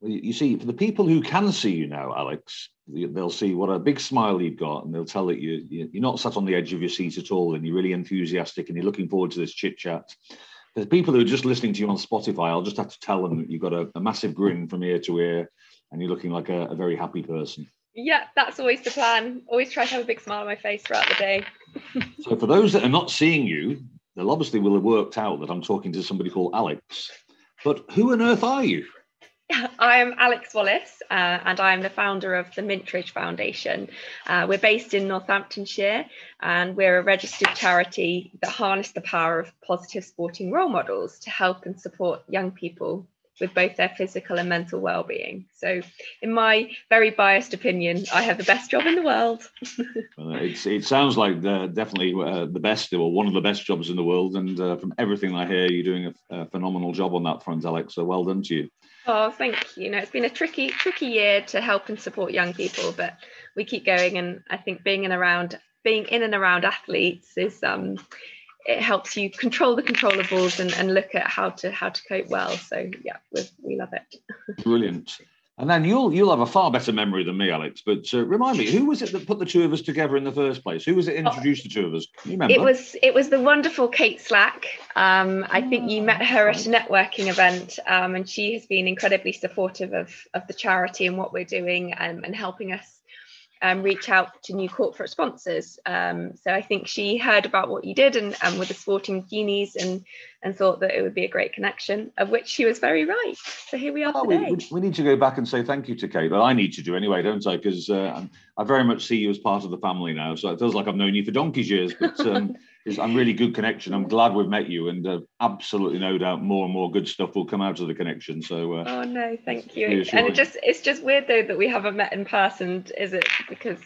Well, you see, for the people who can see you now, Alex, they'll see what a big smile you've got, and they'll tell that you you're not sat on the edge of your seat at all, and you're really enthusiastic, and you're looking forward to this chit chat. For the people who are just listening to you on Spotify, I'll just have to tell them that you've got a, a massive grin from ear to ear, and you're looking like a, a very happy person. Yeah, that's always the plan. Always try to have a big smile on my face throughout the day. so, for those that are not seeing you, they'll obviously will have worked out that I'm talking to somebody called Alex. But who on earth are you? I am Alex Wallace, uh, and I am the founder of the Mintridge Foundation. Uh, we're based in Northamptonshire, and we're a registered charity that harness the power of positive sporting role models to help and support young people with both their physical and mental well-being. So, in my very biased opinion, I have the best job in the world. well, it sounds like the, definitely uh, the best, or one of the best jobs in the world. And uh, from everything I hear, you're doing a, a, phenomenal job on that front, Alex. So well done to you. Oh, thank you. Know, it's been a tricky, tricky year to help and support young people, but we keep going. And I think being in around, being in and around athletes is um, it helps you control the controllables and, and look at how to how to cope well. So yeah, we, we love it. Brilliant. And then you'll you'll have a far better memory than me, Alex. But uh, remind me, who was it that put the two of us together in the first place? Who was it introduced oh, the two of us? you remember? It was it was the wonderful Kate Slack. Um, I think you met her at a networking event, um, and she has been incredibly supportive of of the charity and what we're doing, um, and helping us um, reach out to new corporate sponsors. Um, so I think she heard about what you did and, and with the sporting genies and and thought that it would be a great connection, of which she was very right. So here we are oh, today. We, we, need to go back and say thank you to Kate. Well, I need to do anyway, don't I? Because uh, I very much see you as part of the family now. So it feels like I've known you for donkey's years. But um, a really good connection. I'm glad we've met you, and uh, absolutely no doubt more and more good stuff will come out of the connection. So, uh, oh no, thank you. And it just it's just weird though that we haven't met in person, is it? Because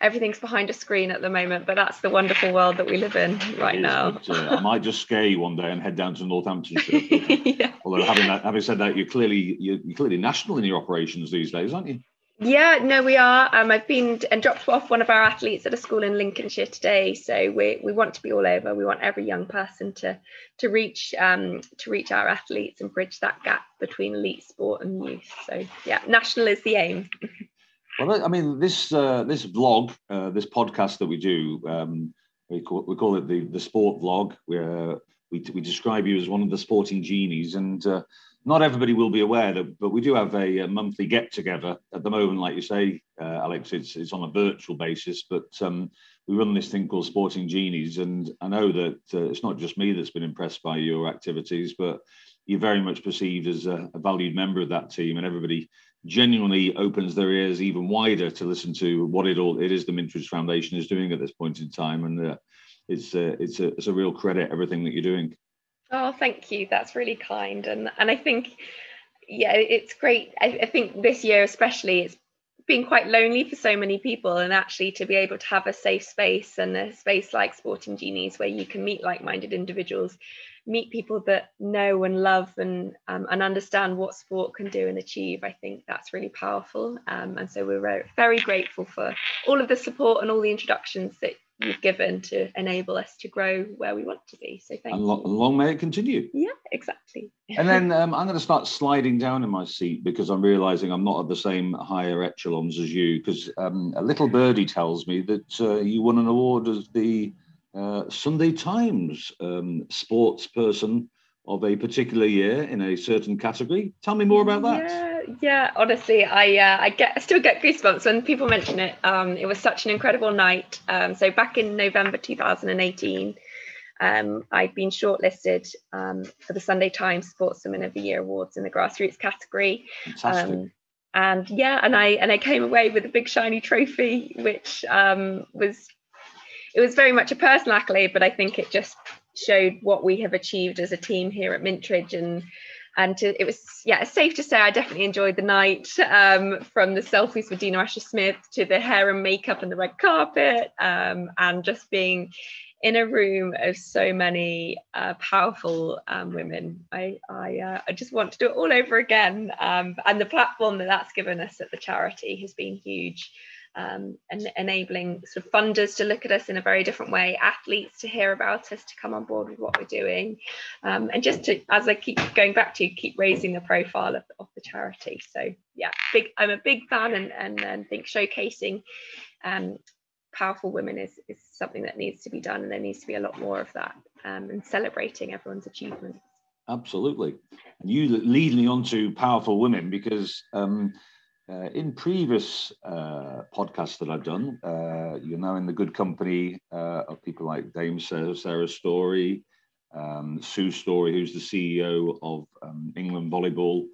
everything's behind a screen at the moment, but that's the wonderful world that we live in right now. But, uh, I might just scare you one day and head down to Northamptonshire. yeah. Although having that, having said that, you're clearly you're, you're clearly national in your operations these days, aren't you? Yeah, no, we are. Um, I've been and dropped off one of our athletes at a school in Lincolnshire today. So we we want to be all over. We want every young person to to reach um, to reach our athletes and bridge that gap between elite sport and youth. So yeah, national is the aim. well, I mean, this uh, this vlog, uh, this podcast that we do, um, we call we call it the the sport vlog. Where we we describe you as one of the sporting genies and. Uh, not everybody will be aware that, but we do have a, a monthly get together at the moment. Like you say, uh, Alex, it's it's on a virtual basis, but um, we run this thing called Sporting Genies, and I know that uh, it's not just me that's been impressed by your activities, but you're very much perceived as a, a, valued member of that team, and everybody genuinely opens their ears even wider to listen to what it all it is the Mintridge Foundation is doing at this point in time, and uh, it's uh, it's a it's a real credit everything that you're doing. Oh, thank you. That's really kind. And and I think, yeah, it's great. I, I think this year especially, it's been quite lonely for so many people and actually to be able to have a safe space and a space like sporting genies where you can meet like-minded individuals meet people that know and love and um, and understand what sport can do and achieve i think that's really powerful um, and so we're very, very grateful for all of the support and all the introductions that you've given to enable us to grow where we want to be. So thank and long, you. long may it continue. Yeah, exactly. and then um, I'm going to start sliding down in my seat because I'm realizing I'm not at the same higher echelons as you. Because um, a little birdie tells me that uh, you won an award as the uh, Sunday Times um, sports person of a particular year in a certain category. Tell me more about that. Yeah, yeah. Honestly, I uh, I get I still get goosebumps when people mention it. Um, it was such an incredible night. Um, so back in November 2018, um, I'd been shortlisted um, for the Sunday Times Sportswoman of the Year awards in the grassroots category. Fantastic. Um, and yeah, and I and I came away with a big shiny trophy, which um, was it was very much a personal accolade, but I think it just showed what we have achieved as a team here at Mintridge and and to, it was yeah safe to say I definitely enjoyed the night um, from the selfies with Dina Asher Smith to the hair and makeup and the red carpet um, and just being in a room of so many uh, powerful um, women. I I, uh, I just want to do it all over again um, and the platform that that's given us at the charity has been huge. Um, and enabling sort of funders to look at us in a very different way, athletes to hear about us, to come on board with what we're doing, um, and just to, as I keep going back to, keep raising the profile of, of the charity. So yeah, big. I'm a big fan, and and, and think showcasing um, powerful women is is something that needs to be done, and there needs to be a lot more of that, um, and celebrating everyone's achievements. Absolutely, and you lead me on to powerful women because um, uh, in previous uh, podcasts that I've done, uh, you're now in the good company uh, of people like Dame Sarah, Sarah Storey, um, Sue Storey, who's the CEO of um, England Volleyball.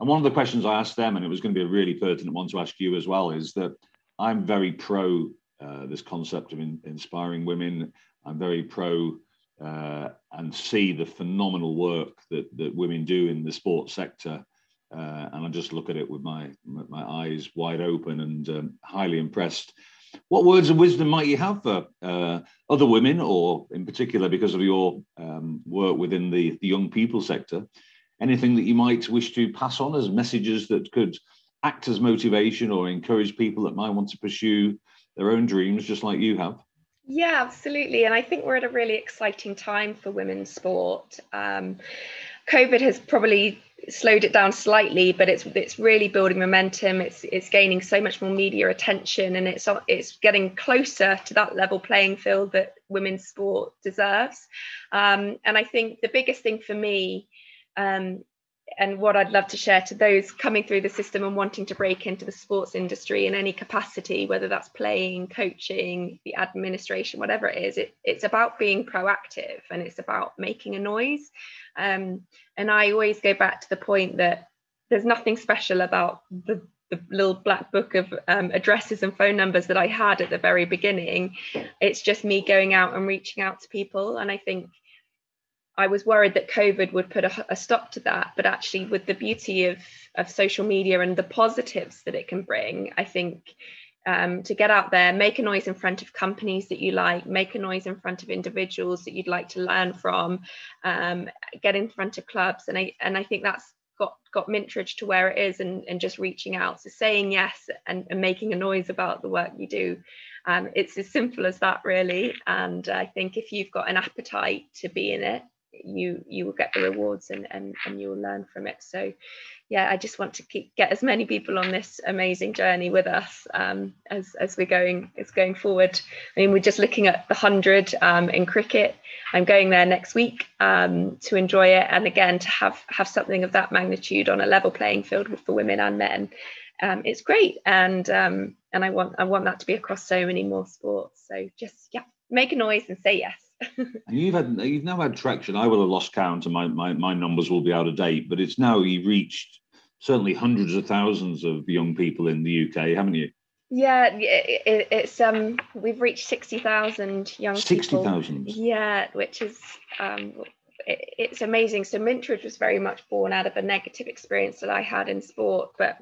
And one of the questions I asked them, and it was going to be a really pertinent one to ask you as well, is that I'm very pro uh, this concept of in, inspiring women. I'm very pro uh, and see the phenomenal work that, that women do in the sports sector. Uh, and I just look at it with my my eyes wide open and um, highly impressed. What words of wisdom might you have for uh, other women, or in particular because of your um, work within the, the young people sector? Anything that you might wish to pass on as messages that could act as motivation or encourage people that might want to pursue their own dreams, just like you have? Yeah, absolutely. And I think we're at a really exciting time for women's sport. Um, COVID has probably slowed it down slightly, but it's it's really building momentum. It's it's gaining so much more media attention, and it's it's getting closer to that level playing field that women's sport deserves. Um, and I think the biggest thing for me um, and what I'd love to share to those coming through the system and wanting to break into the sports industry in any capacity, whether that's playing, coaching, the administration, whatever it is, it, it's about being proactive and it's about making a noise. Um, and I always go back to the point that there's nothing special about the, the little black book of um, addresses and phone numbers that I had at the very beginning. It's just me going out and reaching out to people. And I think I was worried that COVID would put a, a, stop to that, but actually, with the beauty of of social media and the positives that it can bring, I think um, to get out there, make a noise in front of companies that you like, make a noise in front of individuals that you'd like to learn from, um, get in front of clubs, and I and I think that's got got Mintridge to where it is, and and just reaching out, so saying yes and, and making a noise about the work you do. Um, it's as simple as that, really. And I think if you've got an appetite to be in it, you you will get the rewards and and, and you will learn from it. So yeah i just want to keep get as many people on this amazing journey with us um, as as we're going as going forward. I mean we're just looking at the 100 um, in cricket. I'm going there next week um, to enjoy it and again to have have something of that magnitude on a level playing field for women and men. Um, it's great and um, and i want i want that to be across so many more sports. So just yeah make a noise and say yes and you've had you've now had traction. I will have lost count, and my, my my numbers will be out of date. But it's now you've reached certainly hundreds of thousands of young people in the UK, haven't you? Yeah, it, it's um we've reached sixty thousand young 60, people. Sixty thousand. Yeah, which is um it, it's amazing. So Mintridge was very much born out of a negative experience that I had in sport, but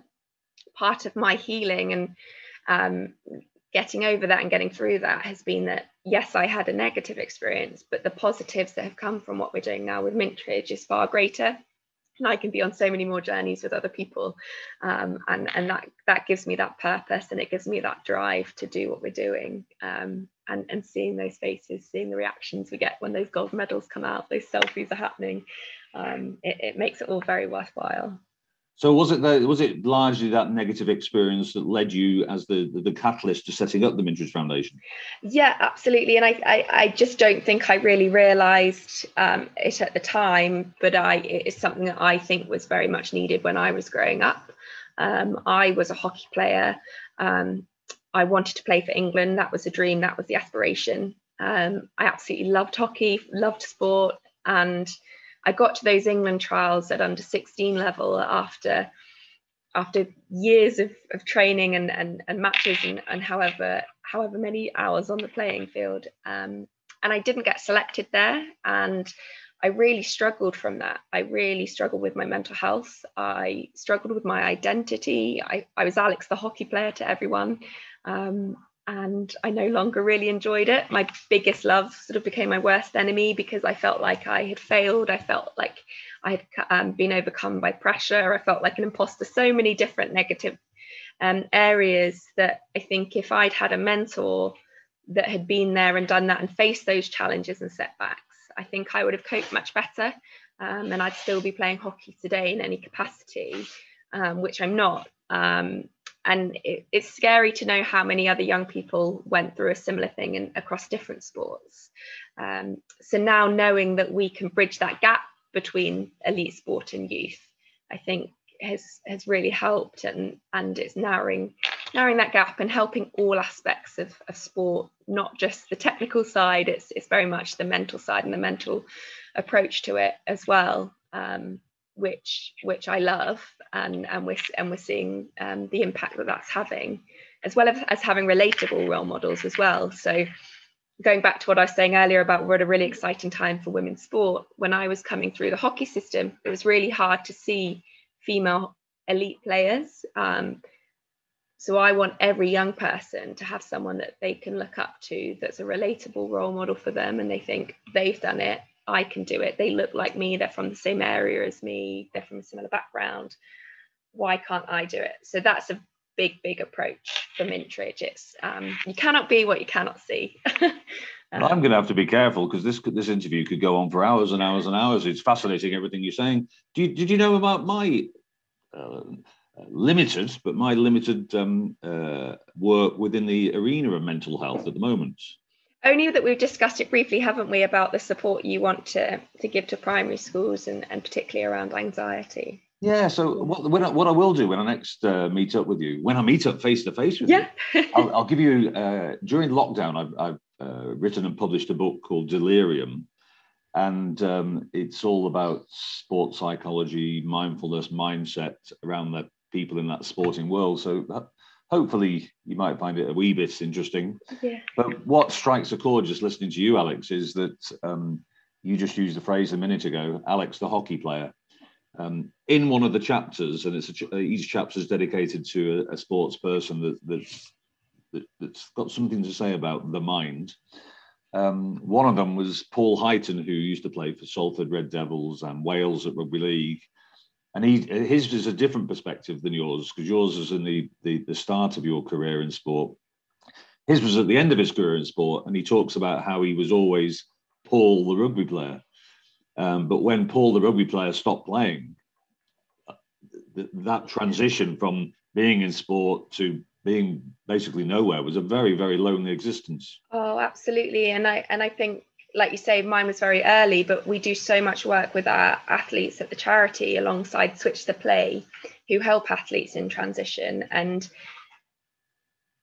part of my healing and um getting over that and getting through that has been that yes i had a negative experience but the positives that have come from what we're doing now with mintridge is far greater. And i can be on so many more journeys with other people. Um, and and that that gives me that purpose and it gives me that drive to do what we're doing. Um, and and seeing those faces seeing the reactions we get when those gold medals come out those selfies are happening um, it, it makes it all very worthwhile so was it was it largely that negative experience that led you as the, the, the catalyst to setting up the Mintridge Foundation? Yeah, absolutely. And I, I, I just don't think I really realised um, it at the time, but I it's something that I think was very much needed when I was growing up. Um, I was a hockey player. Um, I wanted to play for England. That was a dream. That was the aspiration. Um, I absolutely loved hockey, loved sport, and I got to those England trials at under 16 level after after years of, of training and, and, and matches and, and however however many hours on the playing field. Um, and I didn't get selected there. And I really struggled from that. I really struggled with my mental health. I struggled with my identity. I, I was Alex, the hockey player, to everyone. Um, and I no longer really enjoyed it. My biggest love sort of became my worst enemy because I felt like I had failed. I felt like I had um, been overcome by pressure. I felt like an imposter. So many different negative um, areas that I think if I'd had a mentor that had been there and done that and faced those challenges and setbacks, I think I would have coped much better. Um, and I'd still be playing hockey today in any capacity, um, which I'm not. Um, and it, it's scary to know how many other young people went through a similar thing in, across different sports. Um, so now knowing that we can bridge that gap between elite sport and youth i think has has really helped and and it's narrowing narrowing that gap and helping all aspects of, of sport not just the technical side it's it's very much the mental side and the mental approach to it as well. Um, which which I love, and and we're and we're seeing um, the impact that that's having, as well as, as having relatable role models as well. So going back to what I was saying earlier about we're at a really exciting time for women's sport. When I was coming through the hockey system, it was really hard to see female elite players. Um, so I want every young person to have someone that they can look up to that's a relatable role model for them and they think they've done it I can do it. They look like me. They're from the same area as me. They're from a similar background. Why can't I do it? So that's a big, big approach for Mintridge. It's um, you cannot be what you cannot see. um, I'm going to have to be careful because this this interview could go on for hours and hours and hours. It's fascinating everything you're saying. Do you, did you know about my uh, limited, but my limited um, uh, work within the arena of mental health at the moment? Only that we've discussed it briefly, haven't we, about the support you want to, to give to primary schools and, and particularly around anxiety? Yeah, so what, when I, what I will do when I next uh, meet up with you, when I meet up face to face with yeah. you, I'll, I'll, give you, uh, during lockdown, I've, I've uh, written and published a book called Delirium. And um, it's all about sports psychology, mindfulness, mindset around the people in that sporting world. So that, hopefully you might find it a wee bit interesting. Yeah. But what strikes a chord just listening to you, Alex, is that um, you just used the phrase a minute ago, Alex, the hockey player. Um, in one of the chapters, and it's a, each chapter is dedicated to a, a sports person that, that's that, that's got something to say about the mind. Um, one of them was Paul Highton, who used to play for Salford Red Devils and Wales at Rugby League and he his is a different perspective than yours because yours is in the, the the start of your career in sport. His was at the end of his career in sport, and he talks about how he was always Paul the rugby player. Um, but when Paul the rugby player stopped playing, th- that transition from being in sport to being basically nowhere was a very very lonely existence. Oh, absolutely, and I and I think like you say, mine was very early, but we do so much work with our athletes at the charity alongside Switch the Play, who help athletes in transition. And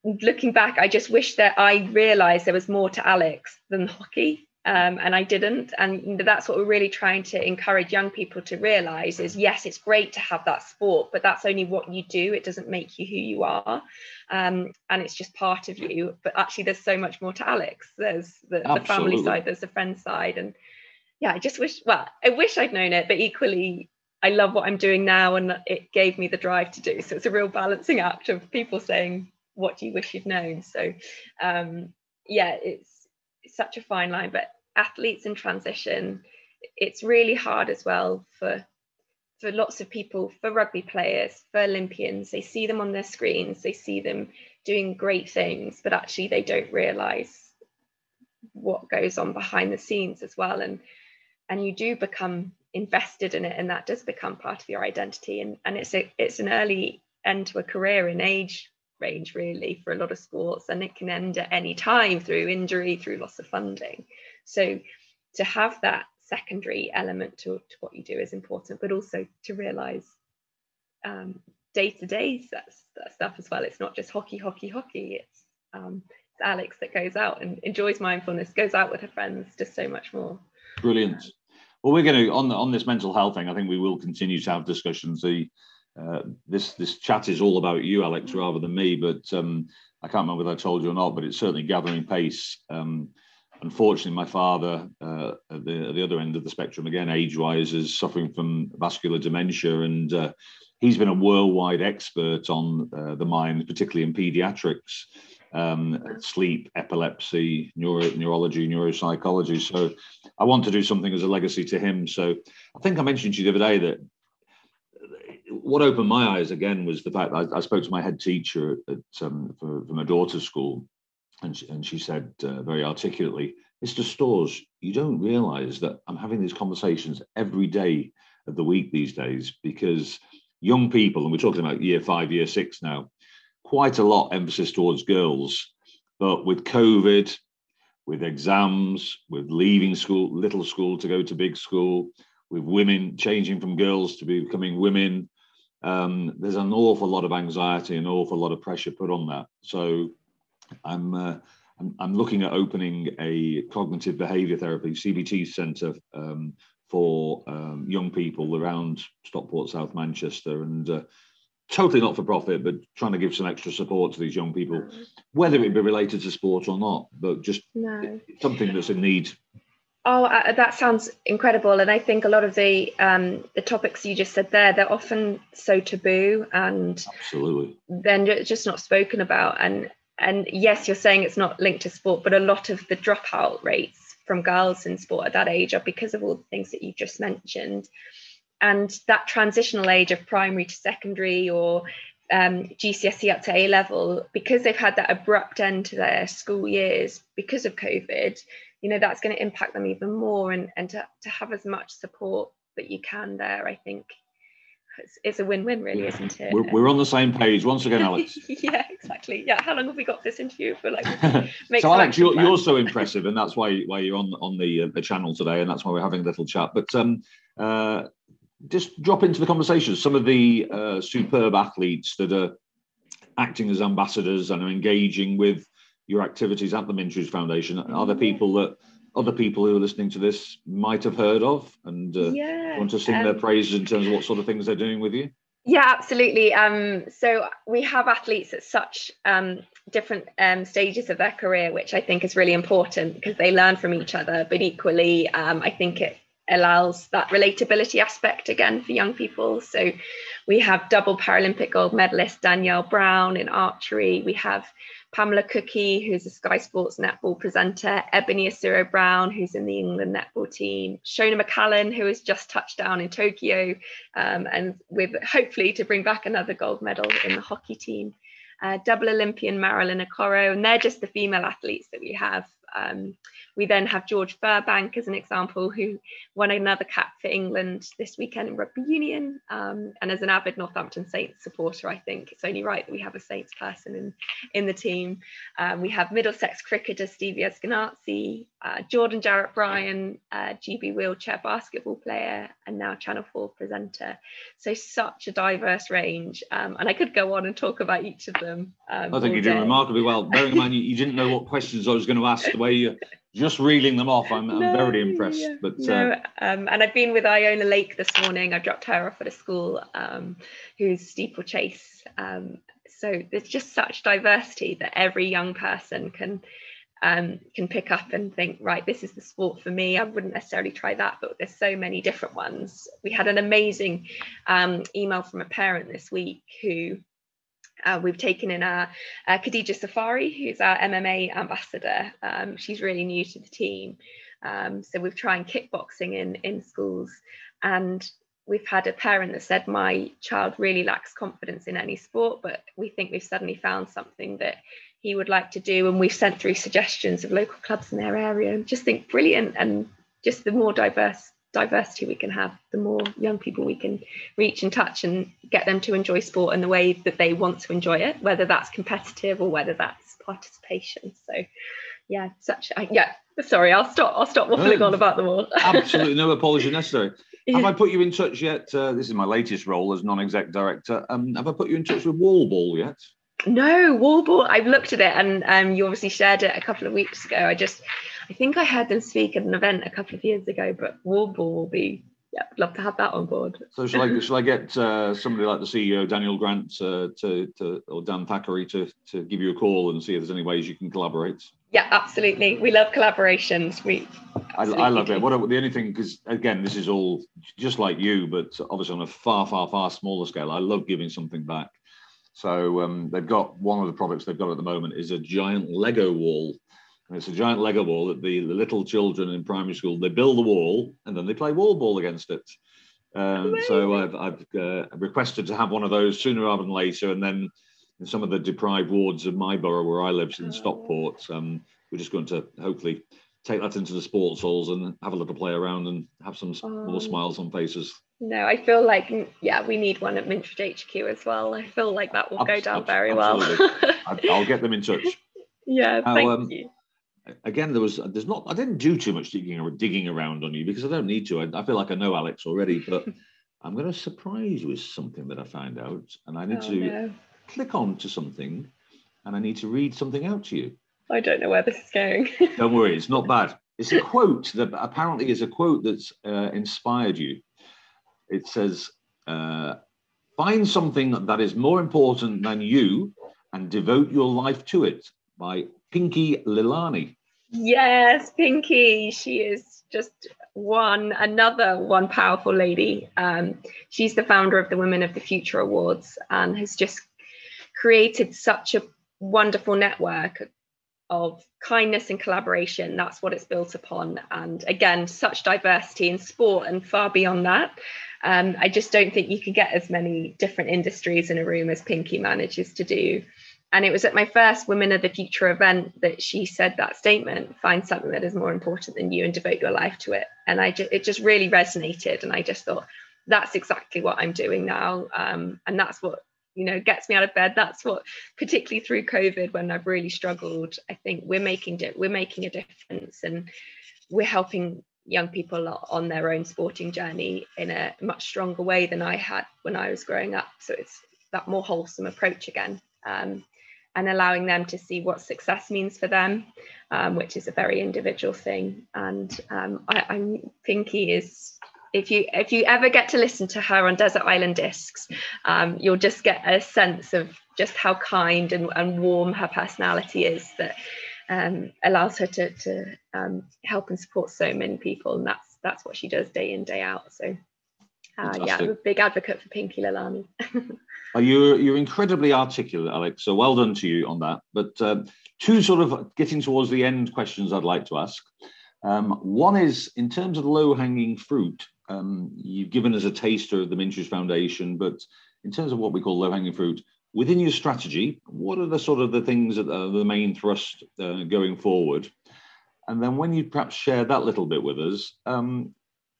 looking back, I just wish that I realised there was more to Alex than hockey um, and I didn't. And that's what we're really trying to encourage young people to realize is yes, it's great to have that sport, but that's only what you do. It doesn't make you who you are. Um, and it's just part of you. But actually, there's so much more to Alex. There's the, the family side, there's the friend side. And yeah, I just wish, well, I wish I'd known it, but equally, I love what I'm doing now and it gave me the drive to do. So it's a real balancing act of people saying, what do you wish you'd known? So um, yeah, it's such a fine line, but athletes in transition, it's really hard as well for for lots of people, for rugby players, for Olympians. They see them on their screens, they see them doing great things, but actually they don't realize what goes on behind the scenes as well. And and you do become invested in it, and that does become part of your identity. And and it's a it's an early end to a career in age range really for a lot of sports and it can end at any time through injury through loss of funding. So to have that secondary element to, to what you do is important but also to realize um, day-to-day stuff as well. It's not just hockey hockey hockey. It's um, it's alex that goes out and enjoys mindfulness goes out with her friends just so much more. Brilliant. Well we're going to on on this mental health thing i think we will continue to have discussions. The uh, this this chat is all about you, Alex, rather than me. But um, I can't remember whether I told you or not, but it's certainly gathering pace. Um, unfortunately, my father, uh, at, the, at the other end of the spectrum, again, age-wise, is suffering from vascular dementia, and uh, he's been a worldwide expert on uh, the mind, particularly in paediatrics. um, sleep, epilepsy, neuro, neurology, neuropsychology. So I want to do something as a legacy to him. So I think I mentioned to you the other day that what opened my eyes again was the fact that I, I spoke to my head teacher at, um, for, for, my daughter's school, and she, and she said uh, very articulately, Mr. Stores, you don't realize that I'm having these conversations every day of the week these days because young people, and we're talking about year five, year six now, quite a lot emphasis towards girls. But with COVID, with exams, with leaving school, little school to go to big school, with women changing from girls to becoming women, um, there's an awful lot of anxiety, an awful lot of pressure put on that. So I'm, uh, I'm, I'm, looking at opening a cognitive behavior therapy CBT center um, for um, young people around Stockport, South Manchester, and uh, totally not for profit, but trying to give some extra support to these young people, whether it be related to sport or not, but just no. something that's in need. Oh, uh, that sounds incredible, and I think a lot of the um, the topics you just said there they're often so taboo and absolutely. then just not spoken about. And and yes, you're saying it's not linked to sport, but a lot of the dropout rates from girls in sport at that age are because of all the things that you just mentioned. And that transitional age of primary to secondary or um, GCSE up to A level, because they've had that abrupt end to their school years because of COVID, you know, that's going to impact them even more. And, and to, to have as much support that you can there, I think it's, it's a win-win really isn't it? We're, we're, on the same page once again alex. Yeah exactly. Yeah how long have we got this interview for? Like so alex you're, you're so impressive and that's why why you're on on the uh, the channel today and that's why we're having a little chat. But um uh just drop into the conversation. Some of the uh, superb athletes that are acting as ambassadors and are engaging with your activities at the Mintridge Foundation. Are there people that other people who are listening to this might have heard of and uh, yeah, want to sing um, their praises in terms of what sort of things they're doing with you? Yeah, absolutely. Um, so we have athletes at such um, different um, stages of their career, which I think is really important because they learn from each other. But equally, um, I think it allows that relatability aspect again for young people. So we have double Paralympic gold medalist Danielle Brown in archery. We have Pamela Cookey, who's a Sky Sports netball presenter, Eboni Usoro Brown, who's in the England netball team, Shona McCallin, who has just touched down in Tokyo, um, and with hopefully to bring back another gold medal in the hockey team. Uh, double Olympian Marilyn Okoro, and they're just the female athletes that we have um, we then have George Furbank as an example, who won another cap for England this weekend in rugby union. Um, and as an avid Northampton Saints supporter, I think it's only right that we have a Saints person in, in the team. Um, we have Middlesex cricketer Stevie Eskinazi, uh, Jordan Jarrett Bryan, uh, GB wheelchair basketball player, and now Channel 4 presenter. So such a diverse range. Um, and I could go on and talk about each of them. Um, I think you're doing remarkably well. Bearing in mind you, you, didn't know what questions I was going to ask, the way you just reeling them off, I'm, I'm very impressed. Yeah. But no, uh, um, and I've been with Iona Lake this morning. I dropped her off at a school um, who's steeplechase. Um, so there's just such diversity that every young person can um, can pick up and think, right, this is the sport for me. I wouldn't necessarily try that, but there's so many different ones. We had an amazing um, email from a parent this week who uh, we've taken in our uh, Khadija Safari, who's our MMA ambassador. Um, she's really new to the team. Um, so we've tried kickboxing in, in schools. And we've had a parent that said, My child really lacks confidence in any sport, but we think we've suddenly found something that he would like to do. And we've sent through suggestions of local clubs in their area and just think brilliant. And just the more diverse diversity we can have, the more young people we can reach and touch and get them to enjoy sport in the way that they want to enjoy it, whether that's competitive or whether that's participation. So, yeah, such yeah. Sorry, I'll stop. I'll stop waffling on about them all. absolutely no apology necessary. Have I put you in touch yet? Uh, this is my latest role as non-exec director. Um, have I put you in touch with Wallball yet? No, Warble. I've looked at it, and um, you obviously shared it a couple of weeks ago. I just I think I heard them speak at an event a couple of years ago, but Warble will be yeah, I'd love to have that on board. So shall I shall I get uh, somebody like the CEO Daniel Grant uh, to, to or Dan Thackeray to to give you a call and see if there's any ways you can collaborate? Yeah, absolutely. We love collaborations. We I, I, love it. What the only thing because again, this is all just like you, but obviously on a far, far, far smaller scale. I love giving something back. So um, they've got one of the products they've got at the moment is a giant Lego wall. And it's a giant Lego wall that the, the little children in primary school they build the wall and then they play wall ball against it. Um, so I've, I've uh, requested to have one of those sooner rather than later, and then in some of the deprived wards of my borough where I live in oh. Stockport, um, we're just going to hopefully take that into the sports halls and have a little play around and have some um, more smiles on faces. No, I feel like yeah, we need one at Mintridge HQ as well. I feel like that will go down very well. I'll get them in touch. Yeah, now, thank um, you. Again, there was there's not I didn't do too much digging or digging around on you because I don't need to. I, I feel like I know Alex already, but I'm going to surprise you with something that I found out, and I need oh, to no. click on to something, and I need to read something out to you. I don't know where this is going. don't worry, it's not bad. It's a quote that apparently is a quote that's uh, inspired you. It says, uh, "Find something that is more important than you, and devote your life to it." By Pinky Lilani. Yes, Pinky. She is just one another one powerful lady. Um, she's the founder of the Women of the Future Awards and has just created such a wonderful network of kindness and collaboration. That's what it's built upon. And again, such diversity in sport and far beyond that. Um, I just don't think you can get as many different industries in a room as Pinky manages to do. And it was at my first Women of the Future event that she said that statement find something that is more important than you and devote your life to it. And I just, it just really resonated. And I just thought, that's exactly what I'm doing now. Um, and that's what, you know, gets me out of bed. That's what, particularly through COVID, when I've really struggled, I think we're making, we're making a difference and we're helping young people on their own sporting journey in a much stronger way than I had when I was growing up. So it's that more wholesome approach again. Um, and allowing them to see what success means for them, um, which is a very individual thing. And um, I, I'm Pinky is if you if you ever get to listen to her on Desert Island Discs, um, you'll just get a sense of just how kind and, and warm her personality is that um, allows her to, to um, help and support so many people, and that's that's what she does day in day out. So uh, yeah, I'm a big advocate for Pinky Lilani. you're you're incredibly articulate, Alex. So well done to you on that. But um, two sort of getting towards the end questions I'd like to ask. Um, one is in terms of low hanging fruit. Um, you've given us a taster of the Mintridge Foundation, but in terms of what we call low hanging fruit, within your strategy, what are the sort of the things that are the main thrust uh, going forward? And then when you perhaps share that little bit with us, um,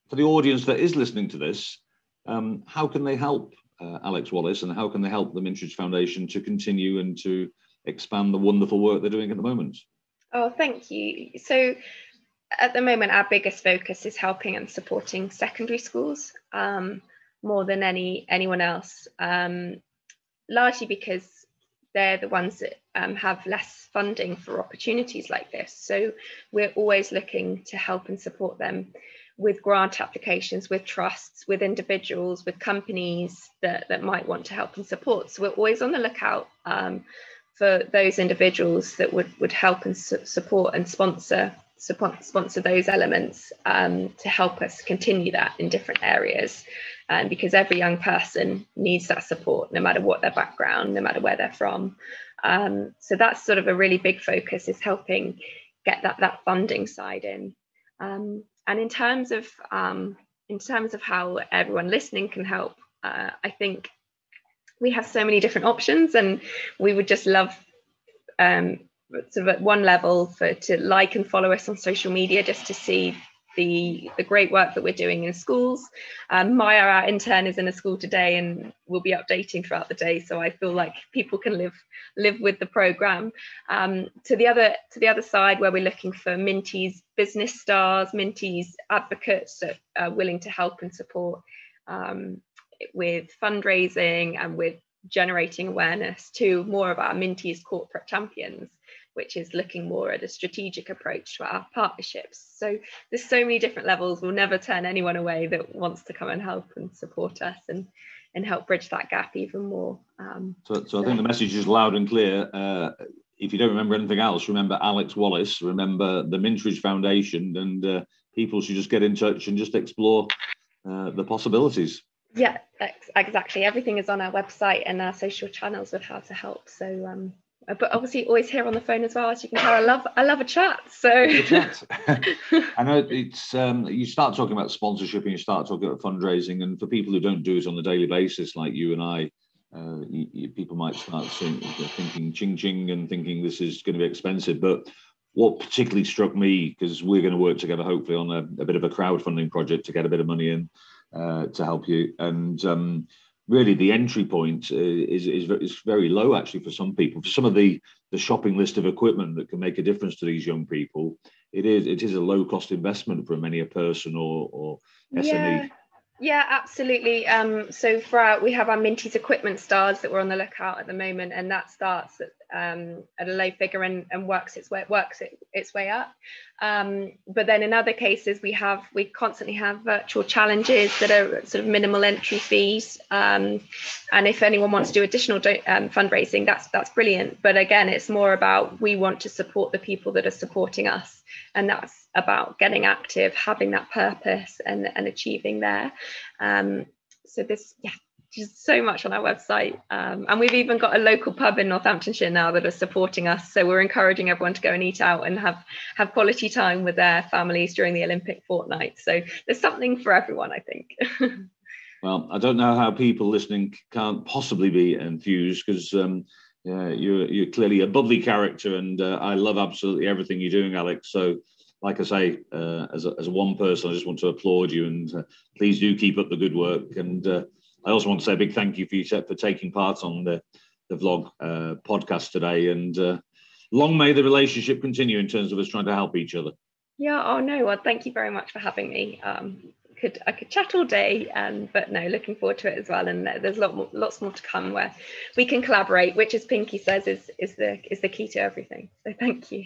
for the audience that is listening to this, um, how can they help uh, Alex Wallace and how can they help the Mintridge Foundation to continue and to expand the wonderful work they're doing at the moment? Oh, thank you. So, at the moment, our biggest focus is helping and supporting secondary schools um, more than any anyone else, um, largely because they're the ones that um, have less funding for opportunities like this. So we're always looking to help and support them with grant applications, with trusts, with individuals, with companies that, that might want to help and support. So we're always on the lookout um, for those individuals that would, would help and su- support and sponsor sponsor those elements um, to help us continue that in different areas. Um, because every young person needs that support, no matter what their background, no matter where they're from. Um, so that's sort of a really big focus is helping get that that funding side in. Um, and in terms of um, in terms of how everyone listening can help, uh, I think we have so many different options, and we would just love um, sort of at one level for to like and follow us on social media just to see the the great work that we're doing in schools. Um, Maya, our intern, is in a school today and will be updating throughout the day. So I feel like people can live live with the program. Um, to the other to the other side, where we're looking for Minties business stars, Minties advocates that are willing to help and support um, with fundraising and with generating awareness to more of our Minties corporate champions which is looking more at a strategic approach to our partnerships. So there's so many different levels. We'll never turn anyone away that wants to come and help and support us and and help bridge that gap even more. Um, so, so I think the message is loud and clear. Uh, if you don't remember anything else, remember Alex Wallace, remember the Mintridge Foundation, and uh, people should just get in touch and just explore uh, the possibilities. Yeah, exactly. Everything is on our website and our social channels with how to help. So, um, but obviously always here on the phone as well. As you can tell, I love I love a chat. So I know it's um, you start talking about sponsorship and you start talking about fundraising, and for people who don't do it on a daily basis, like you and I, uh, you, you, people might start thinking ching ching and thinking this is going to be expensive. But what particularly struck me, because we're going to work together hopefully on a, a, bit of a crowdfunding project to get a bit of money in uh, to help you, and um, really the entry point uh, is, is, is very low actually for some people. For some of the the shopping list of equipment that can make a difference to these young people, it is it is a low cost investment for many a person or or SME. Yeah. Yeah, absolutely. Um, so for our, we have our Minties equipment stars that we're on the lookout at the moment, and that starts at, um, at a low figure and, and works its way works it, its way up. Um, but then in other cases, we have we constantly have virtual challenges that are sort of minimal entry fees. Um, and if anyone wants to do additional do- um, fundraising, that's that's brilliant. But again, it's more about we want to support the people that are supporting us, and that's about getting active, having that purpose, and and achieving there. Um, so this, yeah, just so much on our website, um, and we've even got a local pub in Northamptonshire now that are supporting us. So we're encouraging everyone to go and eat out and have have quality time with their families during the Olympic fortnight. So there's something for everyone, I think. well, I don't know how people listening can't possibly be enthused because. Um, yeah, you're you're clearly a bubbly character, and uh, I love absolutely everything you're doing, Alex. So like I say, uh, as, a, as one person, I just want to applaud you and uh, please do keep up the good work. And uh, I also want to say a big thank you for you for taking part on the, the vlog uh, podcast today. And uh, long may the relationship continue in terms of us trying to help each other. Yeah. Oh no. Well, thank you very much for having me. Um, could I could chat all day, um, but no, looking forward to it as well. And there's lot more, lots more to come where we can collaborate, which, as Pinky says, is is the is the key to everything. So thank you.